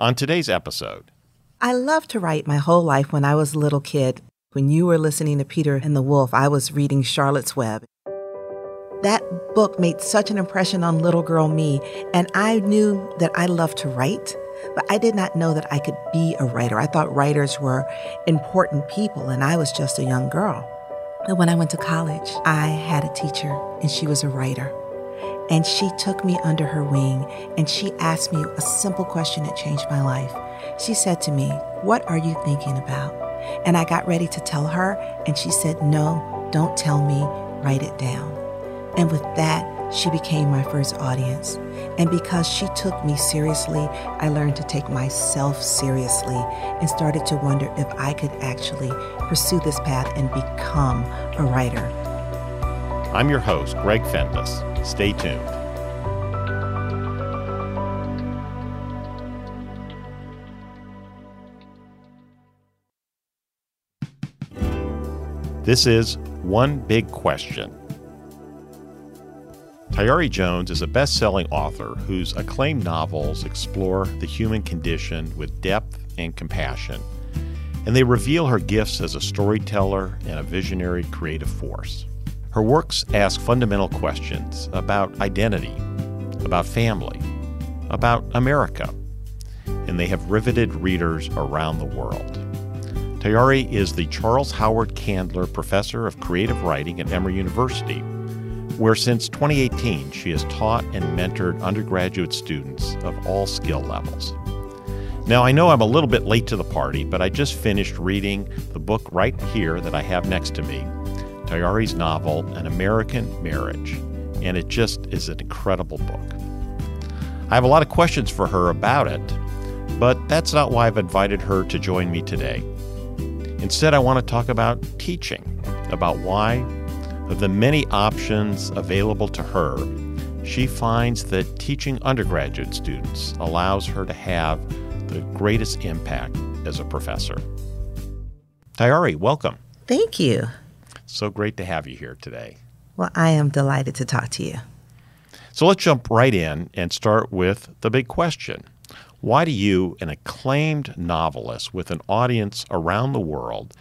On today's episode, I loved to write my whole life when I was a little kid. When you were listening to Peter and the Wolf, I was reading Charlotte's Web. That book made such an impression on little girl me, and I knew that I loved to write, but I did not know that I could be a writer. I thought writers were important people, and I was just a young girl. But when I went to college, I had a teacher, and she was a writer. And she took me under her wing, and she asked me a simple question that changed my life. She said to me, What are you thinking about? And I got ready to tell her, and she said, No, don't tell me, write it down. And with that, she became my first audience. And because she took me seriously, I learned to take myself seriously and started to wonder if I could actually pursue this path and become a writer. I'm your host, Greg Fenves. Stay tuned. This is One Big Question. Tayari Jones is a best selling author whose acclaimed novels explore the human condition with depth and compassion, and they reveal her gifts as a storyteller and a visionary creative force. Her works ask fundamental questions about identity, about family, about America, and they have riveted readers around the world. Tayari is the Charles Howard Candler Professor of Creative Writing at Emory University, where since 2018 she has taught and mentored undergraduate students of all skill levels. Now, I know I'm a little bit late to the party, but I just finished reading the book right here that I have next to me Tayari's novel, An American Marriage, and it just is an incredible book. I have a lot of questions for her about it, but that's not why I've invited her to join me today. Instead, I want to talk about teaching, about why, of the many options available to her, she finds that teaching undergraduate students allows her to have the greatest impact as a professor. Tayari, welcome. Thank you. So great to have you here today. Well, I am delighted to talk to you. So let's jump right in and start with the big question. Why do you, an acclaimed novelist with an audience around the world,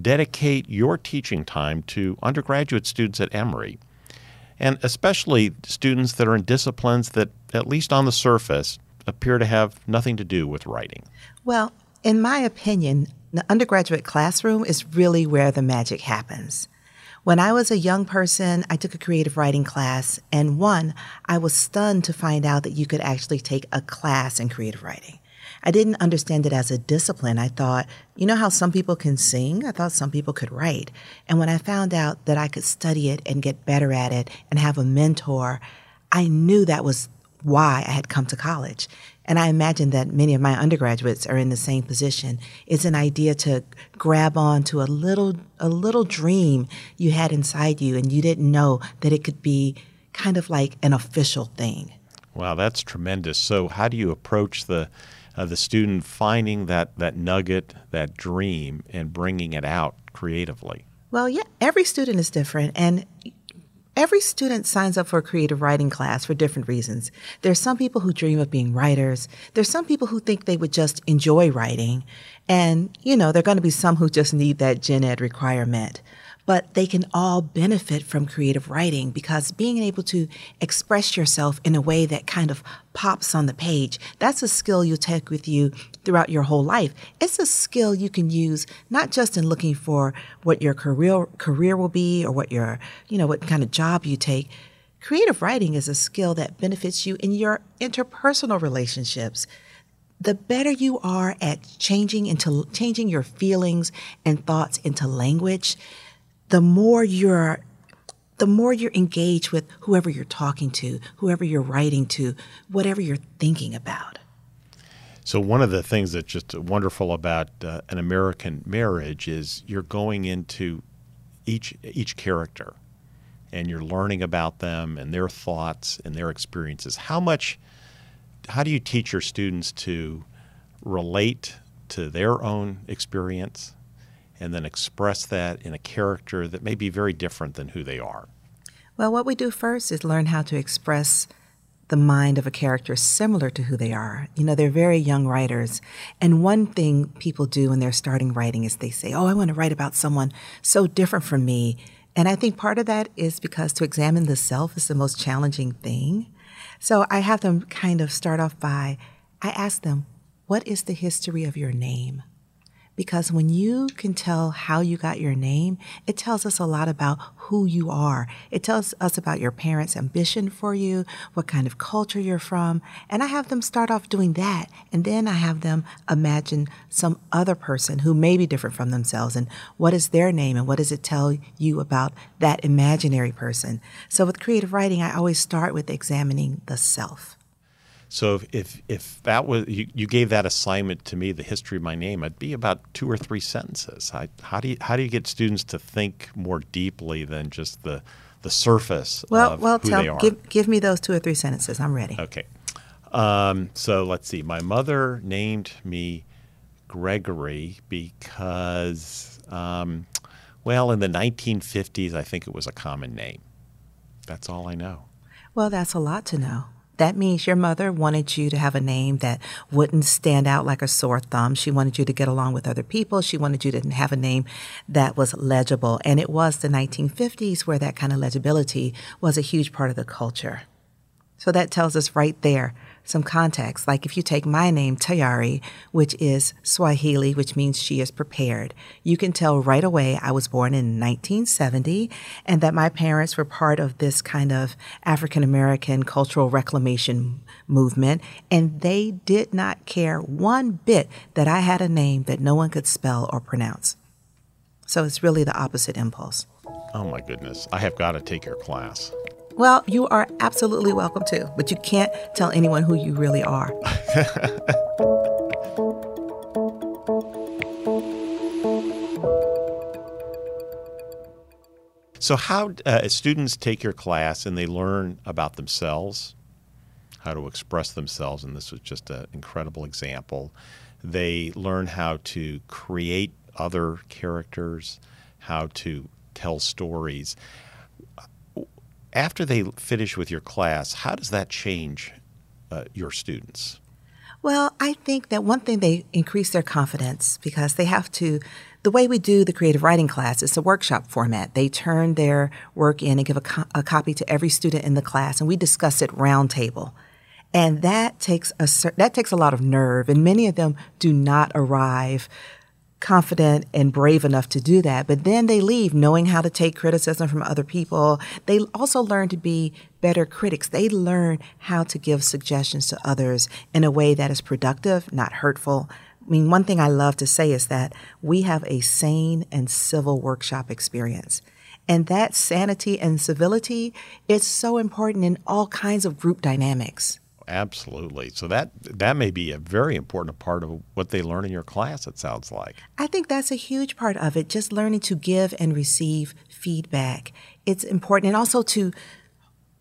dedicate your teaching time to undergraduate students at Emory? And especially students that are in disciplines that, at least on the surface, appear to have nothing to do with writing. Well, in my opinion, the undergraduate classroom is really where the magic happens. When I was a young person, I took a creative writing class, and one, I was stunned to find out that you could actually take a class in creative writing. I didn't understand it as a discipline. I thought, you know how some people can sing? I thought some people could write. And when I found out that I could study it and get better at it and have a mentor, I knew that was why I had come to college. And I imagine that many of my undergraduates are in the same position. It's an idea to grab on to a little, a little dream you had inside you and you didn't know that it could be kind of like an official thing. Wow, that's tremendous. So how do you approach the uh, the student finding that, that nugget, that dream, and bringing it out creatively? Well, yeah, every student is different. And Every student signs up for a creative writing class for different reasons. There's some people who dream of being writers. There's some people who think they would just enjoy writing. And, you know, there are going to be some who just need that gen ed requirement but they can all benefit from creative writing because being able to express yourself in a way that kind of pops on the page, that's a skill you'll take with you throughout your whole life. It's a skill you can use not just in looking for what your career career will be or what your, you know, what kind of job you take. Creative writing is a skill that benefits you in your interpersonal relationships the better you are at changing into changing your feelings and thoughts into language, the more you're the more you're engaged with whoever you're talking to, whoever you're writing to, whatever you're thinking about. So one of the things that's just wonderful about uh, an American marriage is you're going into each each character and you're learning about them and their thoughts and their experiences. How much how do you teach your students to relate to their own experience and then express that in a character that may be very different than who they are? Well, what we do first is learn how to express the mind of a character similar to who they are. You know, they're very young writers. And one thing people do when they're starting writing is they say, Oh, I want to write about someone so different from me. And I think part of that is because to examine the self is the most challenging thing. So I have them kind of start off by, I ask them, What is the history of your name? Because when you can tell how you got your name, it tells us a lot about who you are. It tells us about your parents' ambition for you, what kind of culture you're from. And I have them start off doing that. And then I have them imagine some other person who may be different from themselves and what is their name and what does it tell you about that imaginary person. So with creative writing, I always start with examining the self. So if, if, if that was you, you, gave that assignment to me, the history of my name, it'd be about two or three sentences. I, how do you how do you get students to think more deeply than just the the surface well, of well, tell? Give, give me those two or three sentences. I'm ready. Okay. Um, so let's see. My mother named me Gregory because, um, well, in the 1950s, I think it was a common name. That's all I know. Well, that's a lot to know. That means your mother wanted you to have a name that wouldn't stand out like a sore thumb. She wanted you to get along with other people. She wanted you to have a name that was legible. And it was the 1950s where that kind of legibility was a huge part of the culture. So that tells us right there some context. Like if you take my name, Tayari, which is Swahili, which means she is prepared, you can tell right away I was born in 1970 and that my parents were part of this kind of African American cultural reclamation movement. And they did not care one bit that I had a name that no one could spell or pronounce. So it's really the opposite impulse. Oh my goodness. I have got to take your class. Well, you are absolutely welcome to, but you can't tell anyone who you really are. so, how uh, students take your class and they learn about themselves, how to express themselves, and this was just an incredible example. They learn how to create other characters, how to tell stories after they finish with your class, how does that change uh, your students? Well, I think that one thing they increase their confidence because they have to. The way we do the creative writing class is a workshop format. They turn their work in and give a, co- a copy to every student in the class, and we discuss it roundtable. And that takes a that takes a lot of nerve, and many of them do not arrive confident and brave enough to do that. But then they leave knowing how to take criticism from other people. They also learn to be better critics. They learn how to give suggestions to others in a way that is productive, not hurtful. I mean, one thing I love to say is that we have a sane and civil workshop experience. And that sanity and civility is so important in all kinds of group dynamics. Absolutely. So that that may be a very important part of what they learn in your class. It sounds like. I think that's a huge part of it. Just learning to give and receive feedback. It's important, and also to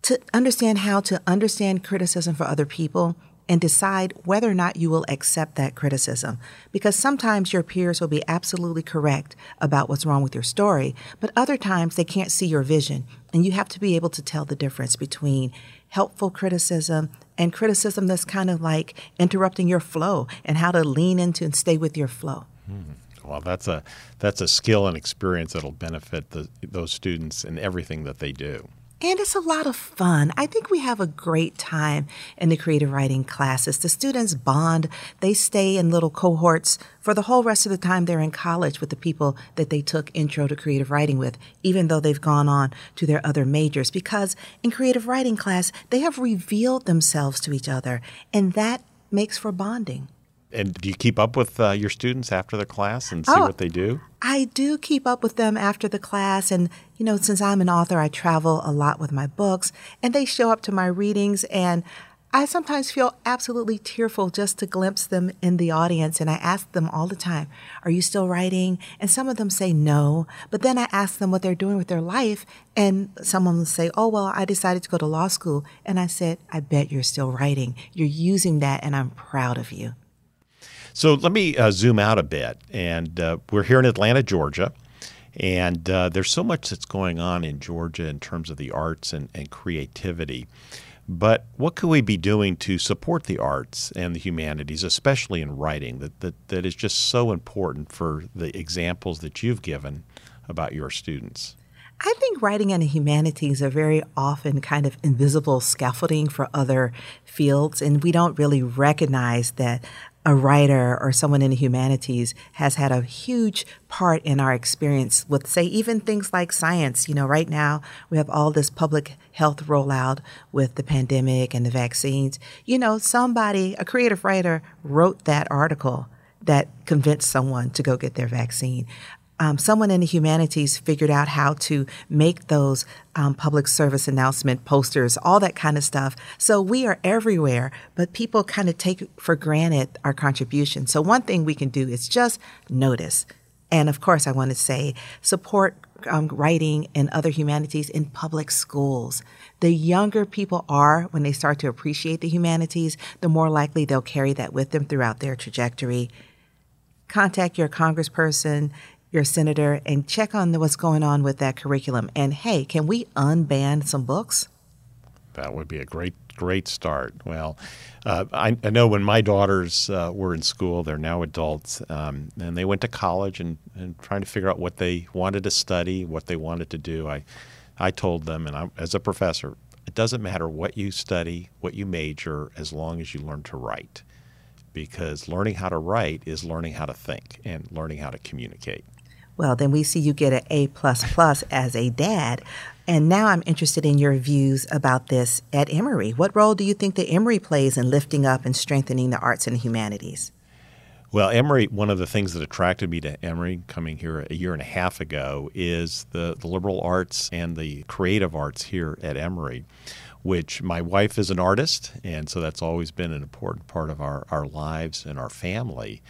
to understand how to understand criticism for other people and decide whether or not you will accept that criticism. Because sometimes your peers will be absolutely correct about what's wrong with your story, but other times they can't see your vision. And you have to be able to tell the difference between helpful criticism and criticism that's kind of like interrupting your flow and how to lean into and stay with your flow. Hmm. Well, that's a that's a skill and experience that'll benefit the, those students in everything that they do. And it's a lot of fun. I think we have a great time in the creative writing classes. The students bond, they stay in little cohorts for the whole rest of the time they're in college with the people that they took intro to creative writing with, even though they've gone on to their other majors. Because in creative writing class, they have revealed themselves to each other, and that makes for bonding. And do you keep up with uh, your students after the class and see oh, what they do? I do keep up with them after the class. And, you know, since I'm an author, I travel a lot with my books, and they show up to my readings. And I sometimes feel absolutely tearful just to glimpse them in the audience. And I ask them all the time, Are you still writing? And some of them say no. But then I ask them what they're doing with their life. And some of them say, Oh, well, I decided to go to law school. And I said, I bet you're still writing. You're using that, and I'm proud of you. So let me uh, zoom out a bit. And uh, we're here in Atlanta, Georgia. And uh, there's so much that's going on in Georgia in terms of the arts and, and creativity. But what could we be doing to support the arts and the humanities, especially in writing, that, that, that is just so important for the examples that you've given about your students? I think writing and the humanities are very often kind of invisible scaffolding for other fields, and we don't really recognize that a writer or someone in the humanities has had a huge part in our experience with, say, even things like science. You know, right now we have all this public health rollout with the pandemic and the vaccines. You know, somebody, a creative writer, wrote that article that convinced someone to go get their vaccine um, someone in the humanities figured out how to make those um, public service announcement posters, all that kind of stuff. So we are everywhere, but people kind of take for granted our contribution. So one thing we can do is just notice. And of course, I want to say support um, writing and other humanities in public schools. The younger people are when they start to appreciate the humanities, the more likely they'll carry that with them throughout their trajectory. Contact your congressperson, your senator and check on what's going on with that curriculum. And hey, can we unban some books? That would be a great, great start. Well, uh, I, I, know when my daughters uh, were in school, they're now adults, um, and they went to college and, and trying to figure out what they wanted to study, what they wanted to do. I, I told them, and I, as a professor, it doesn't matter what you study, what you major, as long as you learn to write. Because learning how to write is learning how to think and learning how to communicate. Well, then we see you get an A plus plus as a dad. And now I'm interested in your views about this at Emory. What role do you think that Emory plays in lifting up and strengthening the arts and humanities? Well, Emory, one of the things that attracted me to Emory coming here a year and a half ago is the, the liberal arts and the creative arts here at Emory, which my wife is an artist, and so that's always been an important part of our, our lives and our family.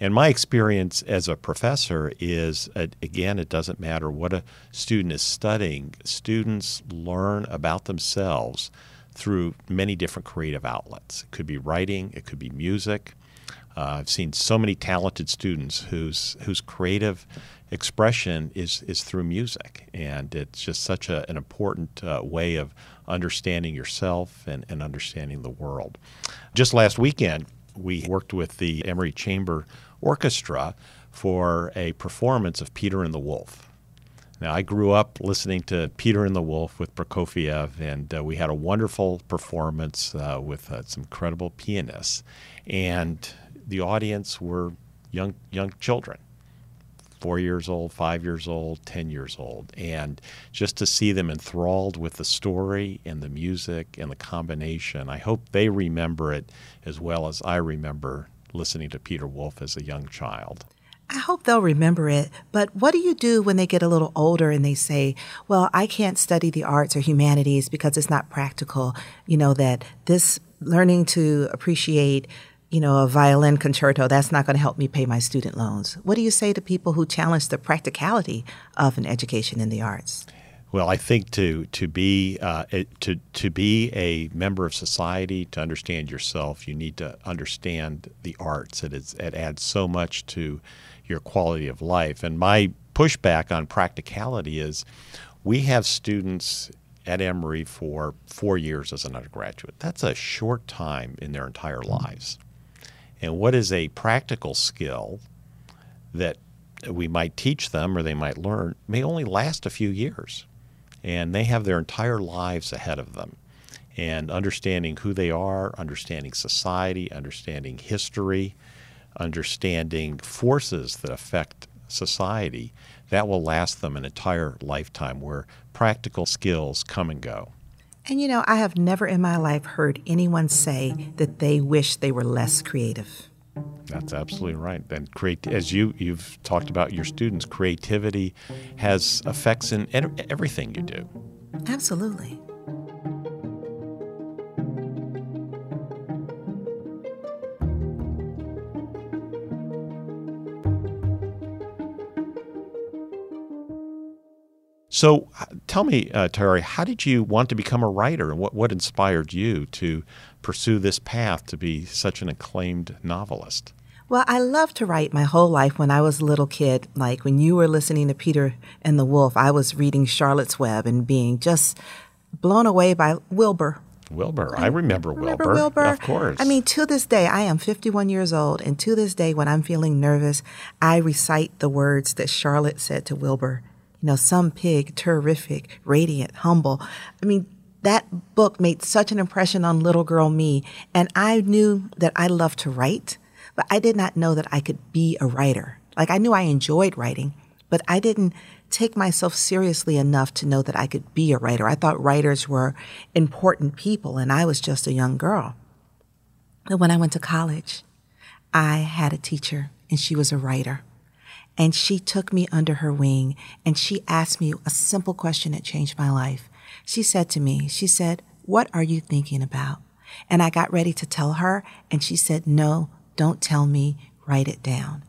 And my experience as a professor is, uh, again, it doesn't matter what a student is studying, students learn about themselves through many different creative outlets. It could be writing, it could be music. Uh, I've seen so many talented students whose whose creative expression is is through music, and it's just such a, an important uh, way of understanding yourself and, and understanding the world. Just last weekend, we worked with the Emory Chamber orchestra for a performance of Peter and the Wolf. Now, I grew up listening to Peter and the Wolf with Prokofiev, and uh, we had a wonderful performance uh, with uh, some incredible pianists. And the audience were young, young children four years old, five years old, 10 years old. And just to see them enthralled with the story and the music and the combination, I hope they remember it as well as I remember listening to Peter Wolf as a young child. I hope they'll remember it, but what do you do when they get a little older and they say, well, I can't study the arts or humanities because it's not practical? You know, that this learning to appreciate, you know, a violin concerto, that's not going to help me pay my student loans. What do you say to people who challenge the practicality of an education in the arts? Well, I think to to be uh, to to be a member of society, to understand yourself, you need to understand the arts. It is it adds so much to your quality of life. And my pushback on practicality is, we have students at Emory for four years as an undergraduate. That's a short time in their entire lives. And what is a practical skill that we might teach them or they might learn may only last a few years and they have their entire lives ahead of them. And understanding who they are, understanding society, understanding history, understanding forces that affect society, that will last them an entire lifetime where practical skills come and go. And you know, I have never in my life heard anyone say that they wish they were less creative. That's absolutely right. And create, as you you've talked about your students, creativity has effects in everything you do. Absolutely. So, tell me, uh, Tayari, how did you want to become a writer, and what, what inspired you to pursue this path to be such an acclaimed novelist? Well, I loved to write my whole life when I was a little kid. Like when you were listening to Peter and the Wolf, I was reading Charlotte's Web and being just blown away by Wilbur. Wilbur. I remember, Remember Wilbur. Wilbur? Of course. I mean, to this day, I am 51 years old, and to this day, when I'm feeling nervous, I recite the words that Charlotte said to Wilbur. You know, some pig, terrific, radiant, humble. I mean, that book made such an impression on little girl me, and I knew that I loved to write, but I did not know that I could be a writer. Like, I knew I enjoyed writing, but I didn't take myself seriously enough to know that I could be a writer. I thought writers were important people, and I was just a young girl. And when I went to college, I had a teacher, and she was a writer. And she took me under her wing, and she asked me a simple question that changed my life. She said to me, She said, What are you thinking about? And I got ready to tell her, and she said, No, don't tell me, write it down.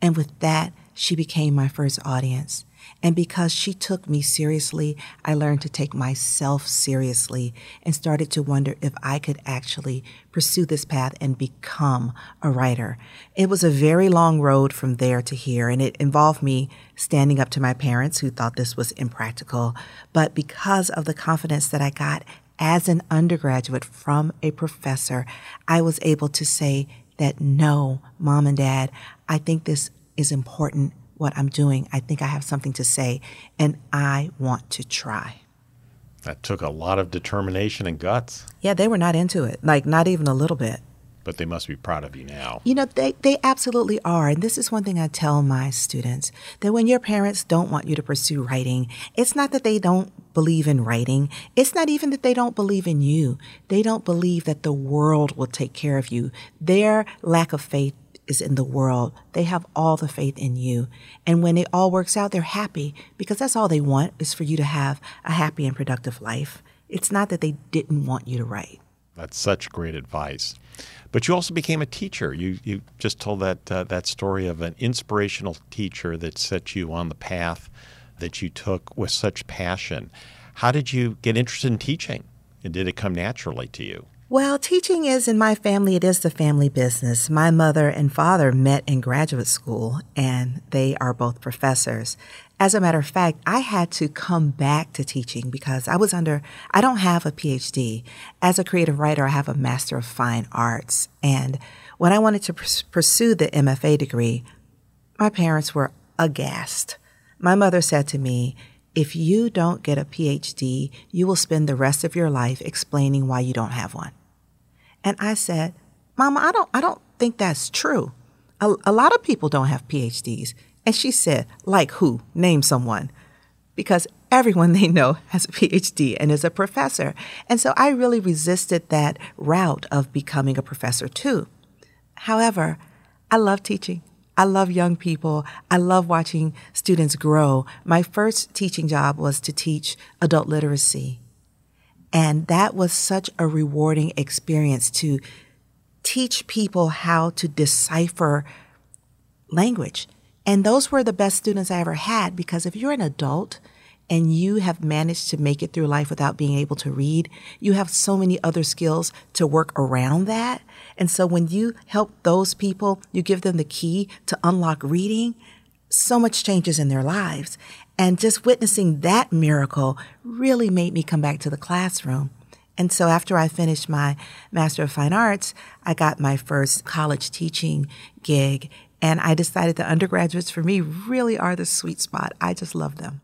And with that, she became my first audience. And because she took me seriously, I learned to take myself seriously and started to wonder if I could actually pursue this path and become a writer. It was a very long road from there to here, and it involved me standing up to my parents who thought this was impractical. But because of the confidence that I got as an undergraduate from a professor, I was able to say that no, mom and dad, I think this is important what I'm doing. I think I have something to say, and I want to try. that took a lot of determination and guts, Yeah, they were not into it, like not even a little bit. but they must be proud of you now. You know, they, they absolutely are. And this is one thing I tell my students that when your parents don't want you to pursue writing, it's not that they don't believe in writing. It's not even that they don't believe in you. They don't believe that the world will take care of you. Their lack of faith is in the world. They have all the faith in you. And when it all works out, they're happy because that's all they want is for you to have a happy and productive life. It's not that they didn't want you to write. That's such great advice. But you also became a teacher. You you just told that uh, that story of an inspirational teacher that set you on the path that you took with such passion. How did you get interested in teaching? And did it come naturally to you? Well, teaching is in my family, it is the family business. My mother and father met in graduate school, and they are both professors. As a matter of fact, I had to come back to teaching because I was under, I don't have a PhD. As a creative writer, I have a Master of Fine Arts. And when I wanted to pursue the MFA degree, my parents were aghast. My mother said to me, if you don't get a PhD, you will spend the rest of your life explaining why you don't have one. And I said, Mama, I don't, I don't think that's true. A, a lot of people don't have PhDs. And she said, like who? Name someone. Because everyone they know has a PhD and is a professor. And so I really resisted that route of becoming a professor too. However, I love teaching. I love young people. I love watching students grow. My first teaching job was to teach adult literacy. And that was such a rewarding experience to teach people how to decipher language. And those were the best students I ever had because if you're an adult and you have managed to make it through life without being able to read, you have so many other skills to work around that. And so when you help those people, you give them the key to unlock reading, so much changes in their lives. And just witnessing that miracle really made me come back to the classroom. And so after I finished my Master of Fine Arts, I got my first college teaching gig. And I decided that undergraduates for me really are the sweet spot. I just love them.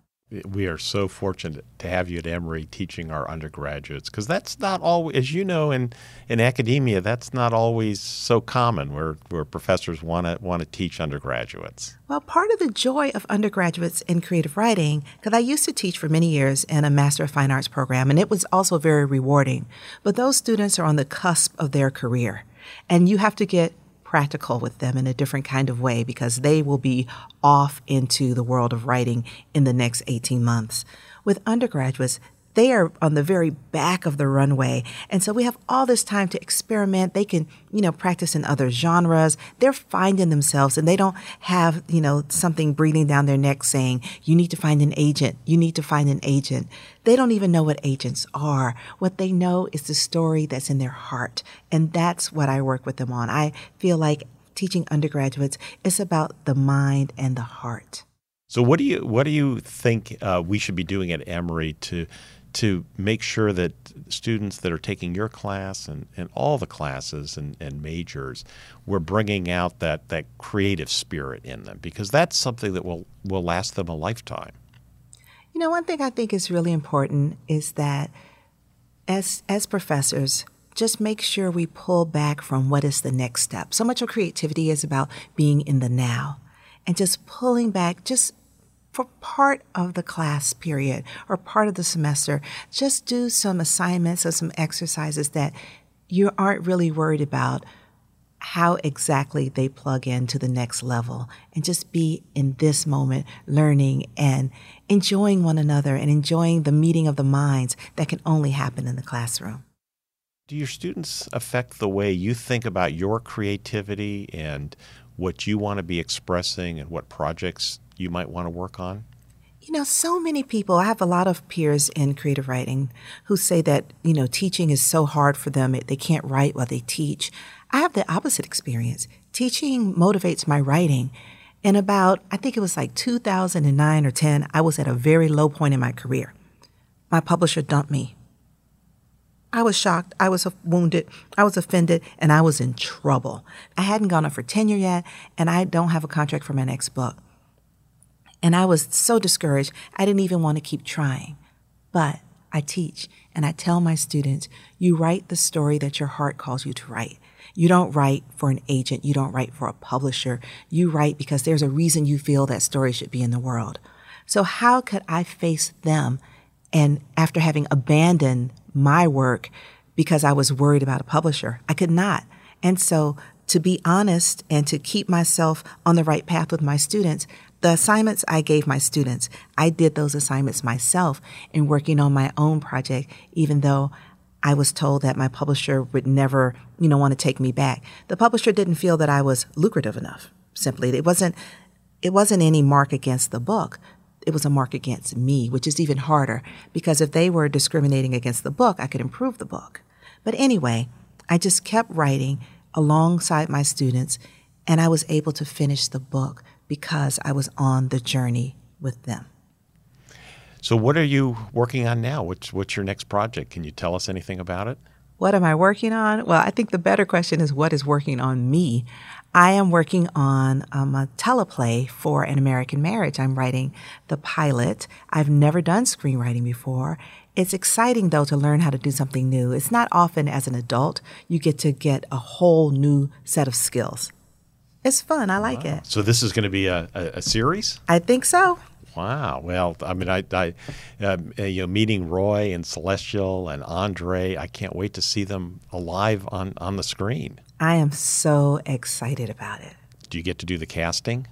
We are so fortunate to have you at Emory teaching our undergraduates because that's not always, as you know, in, in academia, that's not always so common where, where professors want to want to teach undergraduates. Well, part of the joy of undergraduates in creative writing, because I used to teach for many years in a Master of Fine Arts program, and it was also very rewarding. But those students are on the cusp of their career, and you have to get practical with them in a different kind of way because they will be off into the world of writing in the next 18 months. With undergraduates, they are on the very back of the runway. And so we have all this time to experiment. They can, you know, practice in other genres. They're finding themselves and they don't have, you know, something breathing down their neck saying, you need to find an agent. You need to find an agent. They don't even know what agents are. What they know is the story that's in their heart. And that's what I work with them on. I feel like teaching undergraduates is about the mind and the heart. So what do you what do you think uh, we should be doing at Emory to to make sure that students that are taking your class and, and all the classes and, and majors, we're bringing out that, that creative spirit in them because that's something that will, will last them a lifetime. You know, one thing I think is really important is that as, as professors, just make sure we pull back from what is the next step. So much of creativity is about being in the now and just pulling back, just for part of the class period or part of the semester, just do some assignments or some exercises that you aren't really worried about how exactly they plug into the next level and just be in this moment learning and enjoying one another and enjoying the meeting of the minds that can only happen in the classroom. Do your students affect the way you think about your creativity and what you want to be expressing and what projects you might want to work on? You know, so many people, I have a lot of peers in creative writing who say that, you know, teaching is so hard for them, they can't write while they teach. I have the opposite experience. Teaching motivates my writing. In about, I think it was like 2009 or 10, I was at a very low point in my career. My publisher dumped me. I was shocked, I was wounded, I was offended, and I was in trouble. I hadn't gone up for tenure yet, and I don't have a contract for my next book. And I was so discouraged, I didn't even want to keep trying. But I teach and I tell my students, you write the story that your heart calls you to write. You don't write for an agent. You don't write for a publisher. You write because there's a reason you feel that story should be in the world. So how could I face them? And after having abandoned my work because I was worried about a publisher, I could not. And so to be honest and to keep myself on the right path with my students, the assignments I gave my students, I did those assignments myself in working on my own project, even though I was told that my publisher would never, you know, want to take me back. The publisher didn't feel that I was lucrative enough. Simply, it wasn't, it wasn't any mark against the book. It was a mark against me, which is even harder because if they were discriminating against the book, I could improve the book. But anyway, I just kept writing alongside my students and I was able to finish the book because I was on the journey with them. So, what are you working on now? What's, what's your next project? Can you tell us anything about it? What am I working on? Well, I think the better question is what is working on me? I am working on um, a teleplay for an American marriage. I'm writing the pilot. I've never done screenwriting before. It's exciting though to learn how to do something new. It's not often as an adult you get to get a whole new set of skills. It's fun. I like wow. it. So this is going to be a, a, a, series? I think so. Wow. Well, I mean, I, I um, uh, you know, meeting Roy and Celestial and Andre, I can't wait to see them alive on, on the screen. I am so excited about it. Do you get to do the casting?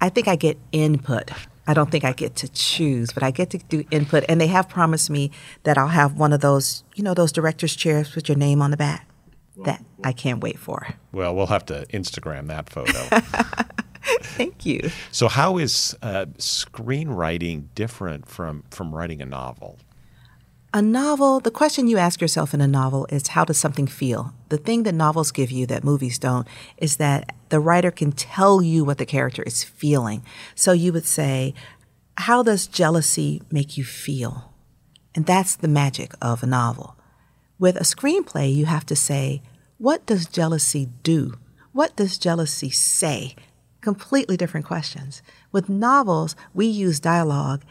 I think I get input. I don't think I get to choose, but I get to do input. And they have promised me that I'll have one of those, you know, those director's chairs with your name on the back that I can't wait for. Well, we'll have to Instagram that photo. Thank you. So, how is uh, screenwriting different from from writing a novel? A novel, the question you ask yourself in a novel is how does something feel? The thing that novels give you that movies don't is that the writer can tell you what the character is feeling. So you would say, how does jealousy make you feel? And that's the magic of a novel. With a screenplay, you have to say, what does jealousy do? What does jealousy say? Completely different questions. With novels, we use dialogue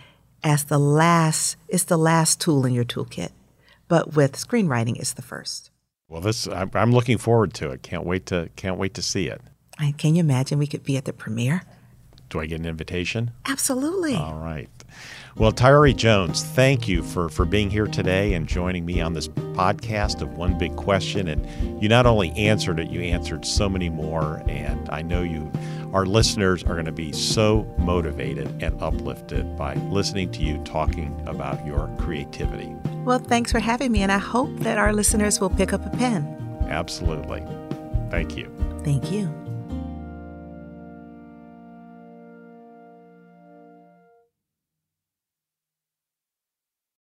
as the last, it's the last tool in your toolkit. But with screenwriting, it's the first. Well, this I'm looking forward to it. Can't wait to can't wait to see it. Can you imagine we could be at the premiere? Do I get an invitation? Absolutely. All right. Well, Tayari Jones, thank you for, for being here today and joining me on this podcast of One Big Question. And you not only answered it, you answered so many more. And I know you, our listeners, are going to be so motivated and uplifted by listening to you talking about your creativity. Well, thanks for having me. And I hope that our listeners will pick up a pen. Absolutely. Thank you. Thank you.